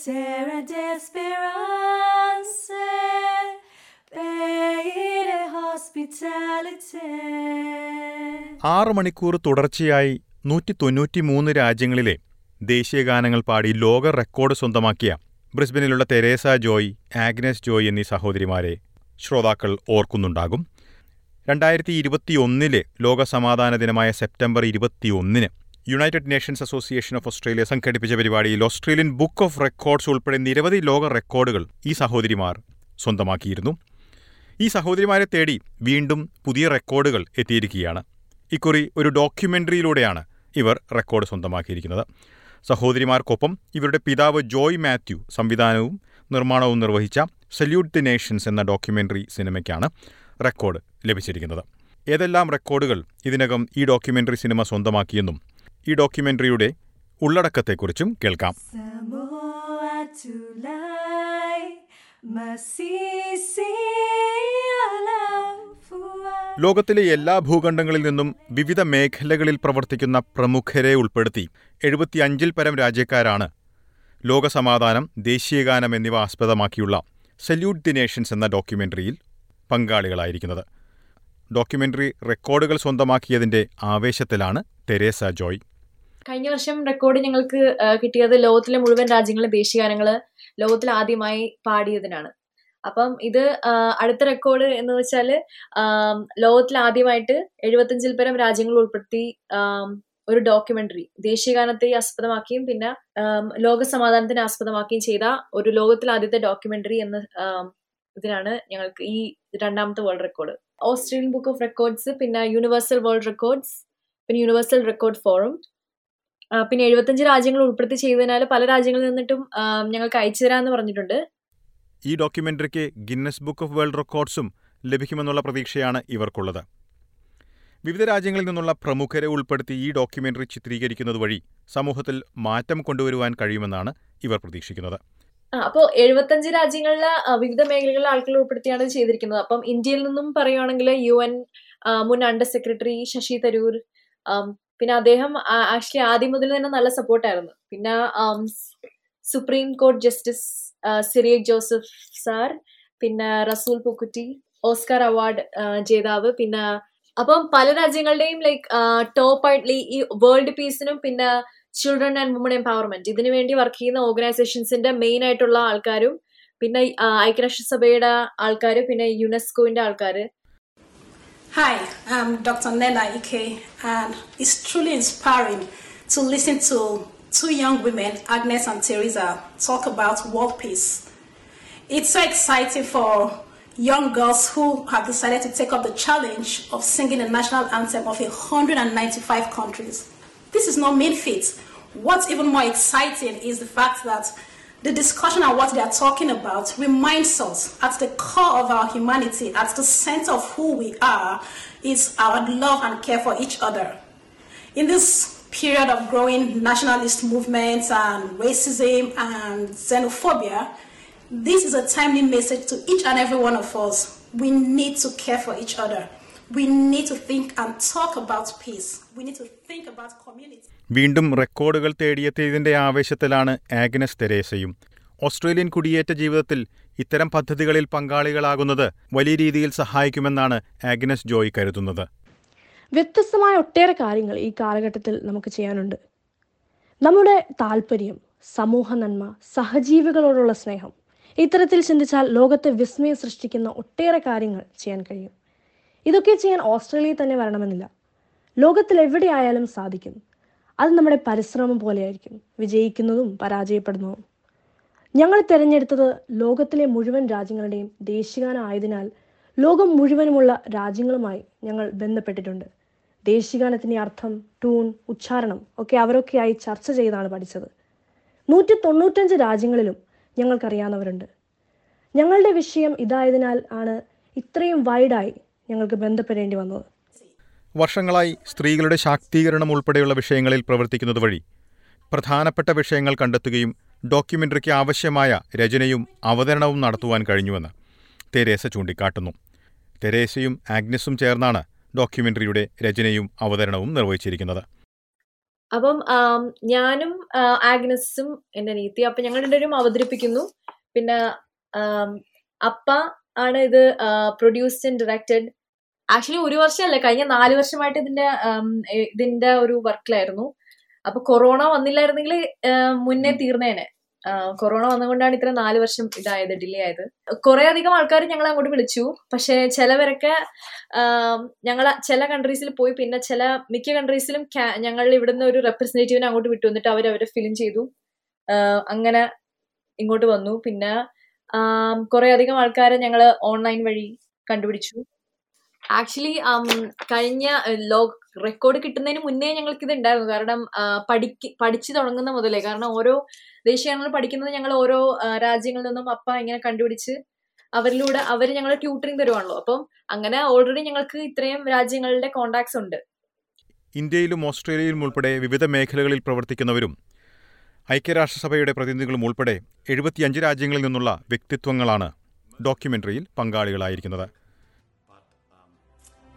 terra de esperanza, de hospitality. ആറ് മണിക്കൂർ തുടർച്ചയായി നൂറ്റി തൊണ്ണൂറ്റി മൂന്ന് രാജ്യങ്ങളിലെ ദേശീയഗാനങ്ങൾ പാടി ലോക റെക്കോർഡ് സ്വന്തമാക്കിയ ബ്രിസ്ബനിലുള്ള തെരേസ ജോയ് ആഗ്നസ് ജോയ് എന്നീ സഹോദരിമാരെ ശ്രോതാക്കൾ ഓർക്കുന്നുണ്ടാകും രണ്ടായിരത്തി ഇരുപത്തിയൊന്നിലെ ലോക സമാധാന ദിനമായ സെപ്റ്റംബർ ഇരുപത്തിയൊന്നിന് United Nations Association of Australia സംഘടിപ്പിച്ച പരിപാടിയിൽ ഓസ്ട്രേലിയൻ ബുക്ക് ഓഫ് റെക്കോർഡ്സ് ഉൾപ്പെടെ നിരവധി ലോക റെക്കോർഡുകൾ ഈ സഹോദരിമാർ സ്വന്തമാക്കിയിരുന്നു. ഈ സഹോദരിമാരെ തേടി വീണ്ടും പുതിയ റെക്കോർഡുകൾ എത്തിയിരിക്കുകയാണ്. ഇക്കുറി ഒരു ഡോക്യുമെന്ററിയിലൂടെയാണ് ഇവർ റെക്കോർഡ് സ്വന്തമാക്കിയിരിക്കുന്നത്. സഹോദരിമാർക്കൊപ്പം ഇവരുടെ പിതാവ് ജോയ് മാത്യു സംവിധാനവും നിർമ്മാണവും നിർവഹിച്ച സല്യൂട്ട് ദി നേഷൻസ് എന്ന ഡോക്യുമെന്ററി സിനിമയ്ക്കാണ് റെക്കോർഡ് ലഭിച്ചിരിക്കുന്നത്. ഏതെല്ലാം റെക്കോർഡുകൾ ഇതിനകം ഈ ഡോക്യുമെന്ററി സിനിമ സ്വന്തമാക്കിയെന്നും ഈ ഡോക്യുമെന്ററിയുടെ ഉള്ളടക്കത്തെക്കുറിച്ചും കേൾക്കാം. ലോകത്തിലെ എല്ലാ ഭൂഖണ്ഡങ്ങളിൽ നിന്നും വിവിധ മേഖലകളിൽ പ്രവർത്തിക്കുന്ന പ്രമുഖരെ ഉൾപ്പെടുത്തി എഴുപത്തിയഞ്ചിൽ പരം രാജ്യക്കാരാണ് ലോകസമാധാനം ദേശീയഗാനം എന്നിവ ആസ്പദമാക്കിയുള്ള സല്യൂട്ട് ദി നേഷൻസ് എന്ന ഡോക്യുമെന്ററിയിൽ പങ്കാളികളായിരിക്കുന്നത്. ഡോക്യുമെന്ററി റെക്കോർഡുകൾ സ്വന്തമാക്കിയതിന്റെ ആവേശത്തിലാണ് തെരേസ ജോയ്. കഴിഞ്ഞ വർഷം റെക്കോർഡ് ഞങ്ങൾക്ക് കിട്ടിയത് ലോകത്തിലെ മുഴുവൻ രാജ്യങ്ങളിലെ ദേശീയഗാനങ്ങൾ ലോകത്തിൽ ആദ്യമായി പാടിയതിനാണ്. അപ്പം ഇത് അടുത്ത റെക്കോർഡ് എന്ന് വെച്ചാൽ ലോകത്തിൽ ആദ്യമായിട്ട് എഴുപത്തഞ്ചിൽ പരം രാജ്യങ്ങൾ ഉൾപ്പെടുത്തി ഒരു ഡോക്യുമെന്ററി ദേശീയഗാനത്തെ ആസ്പദമാക്കിയും പിന്നെ ലോക സമാധാനത്തിനെ ആസ്പദമാക്കിയും ചെയ്ത ഒരു ലോകത്തിൽ ആദ്യത്തെ ഡോക്യുമെന്ററി എന്ന ഇതിനാണ് ഞങ്ങൾക്ക് ഈ രണ്ടാമത്തെ world record Australian book of records പിന്നെ യൂണിവേഴ്സൽ വേൾഡ് റെക്കോർഡ്സ് പിന്നെ യൂണിവേഴ്സൽ റെക്കോർഡ് ഫോറം പിന്നെ എഴുപത്തഞ്ച് രാജ്യങ്ങൾ ഉൾപ്പെടുത്തി ചെയ്തതിനാൽ പല രാജ്യങ്ങളിൽ നിന്നിട്ടും ഞങ്ങൾക്ക് അയച്ചു തരാമെന്ന് പറഞ്ഞിട്ടുണ്ട്. ഈ ഡോക്യുമെന്ററിക്ക് ഗിന്നസ് ബുക്ക് ഓഫ് വേൾഡ് റെക്കോർഡ്സും ലഭിക്കുമെന്നുള്ള പ്രതീക്ഷയാണ് ഇവർക്കുള്ളത്. വിവിധ രാജ്യങ്ങളിൽ നിന്നുള്ള പ്രമുഖരെ ഉൾപ്പെടുത്തി ഈ ഡോക്യുമെന്ററി ചിത്രീകരിക്കുന്നത് വഴി സമൂഹത്തിൽ മാറ്റം കൊണ്ടുവരുവാൻ കഴിയുമെന്നാണ് ഇവർ പ്രതീക്ഷിക്കുന്നത്. അപ്പോൾ എഴുപത്തഞ്ച് രാജ്യങ്ങളിലെ വിവിധ മേഖലകളിലെ ആളുകളെ ഉൾപ്പെടുത്തിയാണ് ചെയ്തിരിക്കുന്നത്. അപ്പം ഇന്ത്യയിൽ നിന്നും പറയുകയാണെങ്കിൽ യു എൻ മുൻ അണ്ടർ സെക്രട്ടറി ശശി തരൂർ പിന്നെ അദ്ദേഹം ആക്ച്വലി ആദ്യം മുതൽ തന്നെ നല്ല സപ്പോർട്ടായിരുന്നു. പിന്നെ supreme court justice Cyriac Joseph sir പിന്നെ റസൂൽ പുക്കുറ്റി ഓസ്കാർ അവാർഡ് ജേതാവ്. പിന്നെ അപ്പം പല രാജ്യങ്ങളുടെയും ലൈക്ക് ടോപ്പ് ആയിട്ട് ഈ വേൾഡ് പീസിനും പിന്നെ ചിൽഡ്രൻ ആൻഡ് വുമൺ എംപവർമെന്റ് ഇതിനു വേണ്ടി വർക്ക് ചെയ്യുന്ന ഓർഗനൈസേഷൻസിന്റെ മെയിൻ ആയിട്ടുള്ള ആൾക്കാരും പിന്നെ ഐക്യരാഷ്ട്രസഭയുടെ ആൾക്കാർ പിന്നെ യുനെസ്കോന്റെ ആൾക്കാര്. Hi, I'm Dr. Nena Ike, and it's truly inspiring to listen to two young women, Agnes and Teresa, talk about world peace. It's so exciting for young girls who have decided to take up the challenge of singing the national anthem of 195 countries. This is no mean feat. What's even more exciting is the fact that the discussion and what they are talking about reminds us at the core of our humanity, at the center of who we are, is our love and care for each other. In this period of growing nationalist movements and racism and xenophobia, this is a timely message to each and every one of us. We need to care for each other. We need to think and talk about peace. We need to think about community. വീണ്ടും റെക്കോർഡുകൾ തേടിയെത്തിയതിന്റെ ആവേശത്തിലാണ് Agnes തെരേസയും. Australian കുടിയേറ്റ ജീവിതത്തിൽ ഇത്തരം പദ്ധതികളിൽ പങ്കാളികളാകുന്നത് വലിയ രീതിയിൽ സഹായിക്കുമെന്നാണ് Agnes Joy കരുതുന്നത്. വ്യത്യസ്തമായ ഒട്ടേറെ കാര്യങ്ങൾ ഈ കാലഘട്ടത്തിൽ നമുക്ക് ചെയ്യാനുണ്ട്. നമ്മുടെ താല്പര്യം സമൂഹ നന്മ സഹജീവികളോടുള്ള സ്നേഹം ഇത്തരത്തിൽ ചിന്തിച്ചാൽ ലോകത്തെ വിസ്മയം സൃഷ്ടിക്കുന്ന ഒട്ടേറെ കാര്യങ്ങൾ ചെയ്യാൻ കഴിയും. ഇതൊക്കെ ചെയ്യാൻ ഓസ്ട്രേലിയയിൽ തന്നെ വരണമെന്നില്ല. ലോകത്തിൽ എവിടെയായാലും സാധിക്കും. അത് നമ്മുടെ പരിശ്രമം പോലെയായിരിക്കും. വിജയിക്കുന്നതും പരാജയപ്പെടുന്നതും. ഞങ്ങൾ തിരഞ്ഞെടുത്തത് ലോകത്തിലെ മുഴുവൻ രാജ്യങ്ങളുടെയും ദേശീയഗാനം ആയതിനാൽ ലോകം മുഴുവനുമുള്ള രാജ്യങ്ങളുമായി ഞങ്ങൾ ബന്ധപ്പെട്ടിട്ടുണ്ട്. ദേശീയഗാനത്തിന്റെ അർത്ഥം ട്യൂൺ ഉച്ചാരണം ഒക്കെ അവരൊക്കെയായി ചർച്ച ചെയ്താണ് പഠിച്ചത്. നൂറ്റി തൊണ്ണൂറ്റഞ്ച് രാജ്യങ്ങളിലും ഞങ്ങൾക്കറിയാവുന്നവരുണ്ട്. ഞങ്ങളുടെ വിഷയം ഇതായതിനാൽ ആണ് ഇത്രയും വൈഡായി ഞങ്ങൾക്ക് ബന്ധപ്പെടേണ്ടി വന്നത്. വർഷങ്ങളായി സ്ത്രീകളുടെ ശാക്തീകരണം ഉൾപ്പെടെയുള്ള വിഷയങ്ങളിൽ പ്രവർത്തിക്കുന്നത് വഴി പ്രധാനപ്പെട്ട വിഷയങ്ങൾ കണ്ടെത്തുകയും ഡോക്യുമെന്ററിക്ക് ആവശ്യമായ രചനയും അവതരണവും നടത്തുവാൻ കഴിഞ്ഞുവെന്ന് തെരേസ ചൂണ്ടിക്കാട്ടുന്നു. തെരേസയും ആഗ്നസും ചേർന്നാണ് ഡോക്യുമെന്ററിയുടെ രചനയും അവതരണവും നിർവഹിച്ചിരിക്കുന്നത്. അപ്പം ഞാനും ആഗ്നസും എന്റെ നീത്തി അപ്പൊ ഞങ്ങൾ രണ്ടുപേരും അവതരിപ്പിക്കുന്നു. പിന്നെ അപ്പ ആണ് ഇത് പ്രൊഡ്യൂസ്ഡ് ആൻഡ് ഡയറക്റ്റഡ് ആക്ച്വലി ഒരു വർഷമല്ല. കഴിഞ്ഞ നാല് വർഷമായിട്ട് ഇതിന്റെ ഇതിന്റെ ഒരു വർക്കിലായിരുന്നു. അപ്പൊ കൊറോണ വന്നില്ലായിരുന്നെങ്കിൽ മുന്നേ തീർന്നേനെ. കൊറോണ വന്നുകൊണ്ടാണ് ഇത്ര നാല് വർഷം ഇതായത് ഡിലേ ആയത്. കുറെ അധികം ആൾക്കാർ ഞങ്ങൾ അങ്ങോട്ട് വിളിച്ചു. പക്ഷെ ചിലവരൊക്കെ ഞങ്ങൾ ചില കൺട്രീസിൽ പോയി. പിന്നെ ചില മിക്ക കൺട്രീസിലും ഞങ്ങൾ ഇവിടുന്ന് ഒരു റെപ്രസെന്റേറ്റീവിനെ അങ്ങോട്ട് വിട്ടു. എന്നിട്ട് അവർ അവരെ ഫിലിം ചെയ്തു. അങ്ങനെ ഇങ്ങോട്ട് വന്നു. പിന്നെ കുറെ അധികം ആൾക്കാരെ ഞങ്ങൾ ഓൺലൈൻ വഴി കണ്ടുപിടിച്ചു. ആക്ച്വലി കഴിഞ്ഞ ലോ റെക്കോർഡ് കിട്ടുന്നതിന് മുന്നേ ഞങ്ങൾക്ക് ഇത് ഉണ്ടായിരുന്നു. കാരണം പഠിക്ക് പഠിച്ചു തുടങ്ങുന്ന മുതലേ. കാരണം ഓരോ ദേശീയങ്ങൾ പഠിക്കുന്നത് ഞങ്ങൾ ഓരോ രാജ്യങ്ങളിൽ നിന്നും അപ്പ ഇങ്ങനെ കണ്ടുപിടിച്ച് അവരിലൂടെ അവർ ഞങ്ങൾ ട്യൂട്ടറിങ് തരുവാണല്ലോ. അപ്പം അങ്ങനെ ഓൾറെഡി ഞങ്ങൾക്ക് ഇത്രയും രാജ്യങ്ങളുടെ കോണ്ടാക്ട്സ് ഉണ്ട്. ഇന്ത്യയിലും ഓസ്ട്രേലിയയിലും ഉൾപ്പെടെ വിവിധ മേഖലകളിൽ പ്രവർത്തിക്കുന്നവരും ഐക്യരാഷ്ട്രസഭയുടെ പ്രതിനിധികളും ഉൾപ്പെടെ എഴുപത്തിയഞ്ച് രാജ്യങ്ങളിൽ നിന്നുള്ള വ്യക്തിത്വങ്ങളാണ് ഡോക്യുമെന്ററിയിൽ പങ്കാളികളായിരിക്കുന്നത്.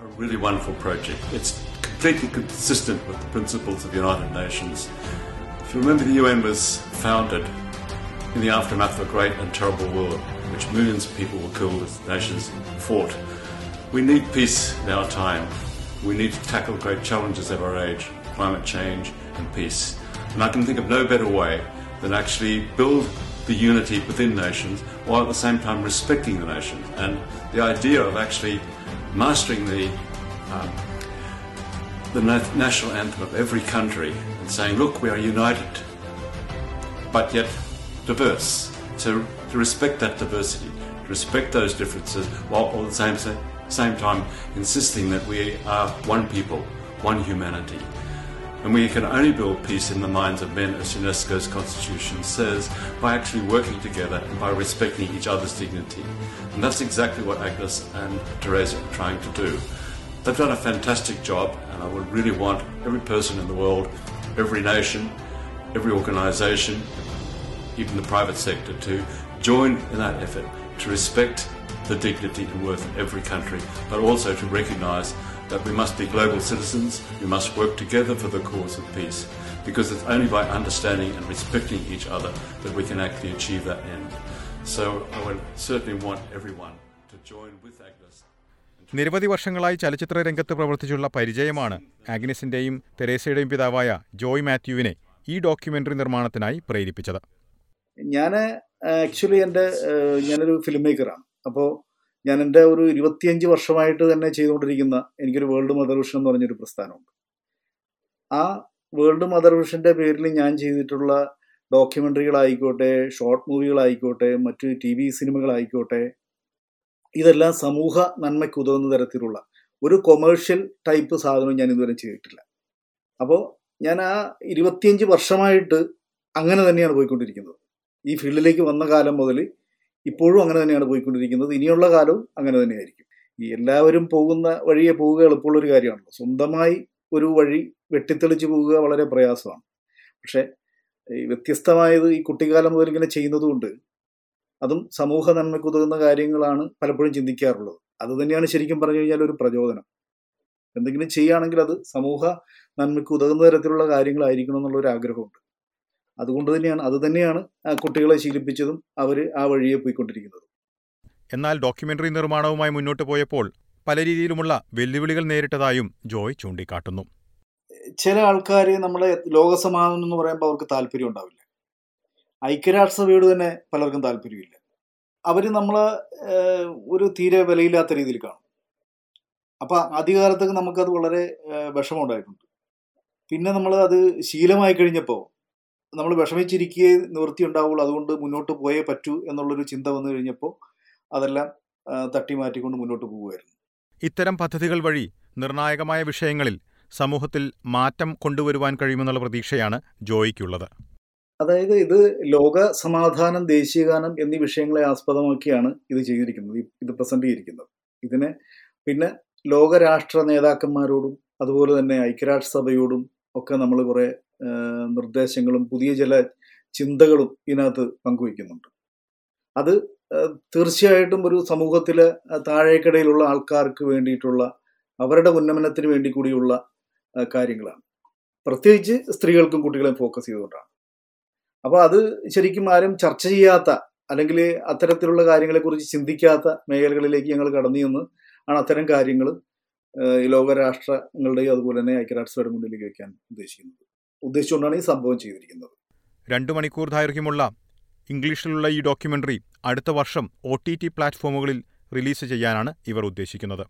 A really wonderful project. It's completely consistent with the principles of the United Nations. If you remember, the UN was founded in the aftermath of a great and terrible war, in which millions of people were killed as nations fought. We need peace in our time. We need to tackle great challenges of our age, climate change and peace. And I can think of no better way than actually build the unity within nations while at the same time respecting the nations. And the idea of actually mastering the um, the national anthem of every country and saying, look, we are united, but yet diverse. To, to respect that diversity, to respect those differences, while at the same, same time insisting that we are one people, one humanity. And we can only build peace in the minds of men, as UNESCO's constitution says, by actually working together and by respecting each other's dignity. And that's exactly what Agnes and Teresa are trying to do. They've done a fantastic job, and I would really want every person in the world, every nation, every organisation, even the private sector, to join in that effort to respect the dignity and worth of every country, but also to recognise that we must be global citizens, we must work together for the cause of peace, because it's only by understanding and respecting each other that we can actually achieve that end. So I would certainly want everyone to join with Agnes. നിരവധി വർഷങ്ങളായി ചലച്ചിത്ര രംഗത്ത് പ്രവർത്തിച്ചുള്ള പരിചയമാണ് ആഗ്നസിന്റെയും തെരേസയുടെയും പിതാവായ ജോയ് മാത്യുവിനെ ഈ documentary നിർമ്മാണത്തിനായി പ്രേരിപ്പിച്ചത് ഞാൻ actually എന്റെ ഞാനൊരു ഫിലിം മേക്കറാണ് അപ്പോൾ ഞാൻ എന്റെ ഒരു ഇരുപത്തിയഞ്ച് വർഷമായിട്ട് തന്നെ ചെയ്തുകൊണ്ടിരിക്കുന്ന എനിക്കൊരു വേൾഡ് മദർ വിഷൻ എന്ന് പറഞ്ഞൊരു പ്രസ്ഥാനമുണ്ട്. ആ വേൾഡ് മദർ വിഷന്റെ പേരിൽ ഞാൻ ചെയ്തിട്ടുള്ള ഡോക്യുമെന്ററികളായിക്കോട്ടെ ഷോർട്ട് മൂവികളായിക്കോട്ടെ മറ്റ് ടി വി സിനിമകളായിക്കോട്ടെ ഇതെല്ലാം സമൂഹ നന്മയ്ക്ക് ഉതകുന്ന തരത്തിലുള്ള ഒരു കൊമേഴ്ഷ്യൽ ടൈപ്പ് സാധനം ഞാൻ ഇതുവരെ ചെയ്തിട്ടില്ല. അപ്പോൾ ഞാൻ ആ ഇരുപത്തിയഞ്ച് വർഷമായിട്ട് അങ്ങനെ തന്നെയാണ് പോയിക്കൊണ്ടിരിക്കുന്നത്. ഈ ഫീൽഡിലേക്ക് വന്ന കാലം മുതൽ ഇപ്പോഴും അങ്ങനെ തന്നെയാണ് പോയിക്കൊണ്ടിരിക്കുന്നത്. ഇനിയുള്ള കാലവും അങ്ങനെ തന്നെയായിരിക്കും. ഈ എല്ലാവരും പോകുന്ന വഴിയെ പോവുക എളുപ്പമുള്ള ഒരു കാര്യമാണല്ലോ. സ്വന്തമായി ഒരു വഴി വെട്ടിത്തെളിച്ച് പോവുക വളരെ പ്രയാസമാണ്. പക്ഷേ ഈ വ്യത്യസ്തമായത് ഈ കുട്ടിക്കാലം മുതൽ ഇങ്ങനെ ചെയ്യുന്നതുകൊണ്ട് അതും സമൂഹ നന്മയ്ക്ക് ഉതകുന്ന കാര്യങ്ങളാണ് പലപ്പോഴും ചിന്തിക്കാറുള്ളത്. അത് തന്നെയാണ് ശരിക്കും പറഞ്ഞു കഴിഞ്ഞാൽ ഒരു പ്രചോദനം. എന്തെങ്കിലും ചെയ്യുകയാണെങ്കിൽ അത് സമൂഹ നന്മയ്ക്ക് ഉതകുന്ന തരത്തിലുള്ള കാര്യങ്ങളായിരിക്കണം എന്നുള്ള ഒരു ആഗ്രഹമുണ്ട് അതുകൊണ്ട് തന്നെയാണ് അത് തന്നെയാണ് കുട്ടികളെ ശീലിപ്പിച്ചതും അവർ ആ വഴിയെ പോയിക്കൊണ്ടിരിക്കുന്നത്. എന്നാൽ ഡോക്യുമെന്ററി നിർമ്മാണവുമായി മുന്നോട്ട് പോയപ്പോൾ പല രീതിയിലുമുള്ള വെല്ലുവിളികൾ നേരിട്ടതായും ജോയ് ചൂണ്ടിക്കാട്ടുന്നു. ചില ആൾക്കാർ നമ്മളെ ലോകസമാധാനം എന്ന് പറയുമ്പോൾ അവർക്ക് താല്പര്യം ഉണ്ടാവില്ല. ഐക്യരാഷ്ട്രസഭയോട് തന്നെ പലർക്കും താല്പര്യമില്ല. അവർ നമ്മളെ ഒരു തീരെ വിലയില്ലാത്ത രീതിയിൽ കാണും. അപ്പം ആദ്യകാലത്തൊക്കെ നമുക്കത് വളരെ വിഷമമുണ്ടായിട്ടുണ്ട് പിന്നെ നമ്മൾ അത് ശീലമായി കഴിഞ്ഞപ്പോൾ നമ്മൾ വിഷമിച്ചിരിക്കേ നിവൃത്തി ഉണ്ടാവുള്ളൂ അതുകൊണ്ട് മുന്നോട്ട് പോയേ പറ്റൂ എന്നുള്ളൊരു ചിന്ത വന്നു കഴിഞ്ഞപ്പോൾ അതെല്ലാം തട്ടി മാറ്റിക്കൊണ്ട് മുന്നോട്ട് പോവുമായിരുന്നു ഇത്തരം പദ്ധതികൾ വഴി നിർണായകമായ വിഷയങ്ങളിൽ സമൂഹത്തിൽ മാറ്റം കൊണ്ടുവരുവാൻ കഴിയുമെന്നുള്ള പ്രതീക്ഷയാണ് ജോയിക്കുള്ളത്. അതായത് ഇത് ലോക സമാധാനം ദേശീയഗാനം എന്നീ വിഷയങ്ങളെ ആസ്പദമാക്കിയാണ് ഇത് ചെയ്തിരിക്കുന്നത് ഇത് പ്രസന്റ് ചെയ്തിരിക്കുന്നത്. ഇതിനെ പിന്നെ ലോകരാഷ്ട്ര നേതാക്കന്മാരോടും അതുപോലെ തന്നെ ഐക്യരാഷ്ട്രസഭയോടും ഒക്കെ നമ്മൾ കുറെ നിർദ്ദേശങ്ങളും പുതിയ ചില ചിന്തകളും ഇതിനകത്ത് പങ്കുവയ്ക്കുന്നുണ്ട്. അത് തീർച്ചയായിട്ടും ഒരു സമൂഹത്തിലെ താഴേക്കിടയിലുള്ള ആൾക്കാർക്ക് വേണ്ടിയിട്ടുള്ള അവരുടെ ഉന്നമനത്തിന് വേണ്ടി കൂടിയുള്ള കാര്യങ്ങളാണ്. പ്രത്യേകിച്ച് സ്ത്രീകൾക്കും കുട്ടികളെയും ഫോക്കസ് ചെയ്തുകൊണ്ടാണ്. അപ്പോൾ അത് ശരിക്കും ആരും ചർച്ച ചെയ്യാത്ത അല്ലെങ്കിൽ അത്തരത്തിലുള്ള കാര്യങ്ങളെക്കുറിച്ച് ചിന്തിക്കാത്ത മേഖലകളിലേക്ക് ഞങ്ങൾ കടന്നു ചെന്ന് ആണ് അത്തരം കാര്യങ്ങൾ ലോകരാഷ്ട്രങ്ങളുടെയും അതുപോലെ തന്നെ ഐക്യരാഷ്ട്രസഭയുടെ മുന്നിലേക്ക് വെക്കാൻ ഉദ്ദേശിക്കുന്നത്. ഉദ്ദേശിച്ചുകൊണ്ടാണ് ഈ സംഭവം ചെയ്തിരിക്കുന്നത്. രണ്ടു മണിക്കൂർ ദൈർഘ്യമുള്ള ഇംഗ്ലീഷിലുള്ള ഈ ഡോക്യുമെന്ററി അടുത്ത വർഷം ഒ ടി ടി പ്ലാറ്റ്ഫോമുകളിൽ റിലീസ് ചെയ്യാനാണ് ഇവർ ഉദ്ദേശിക്കുന്നത്.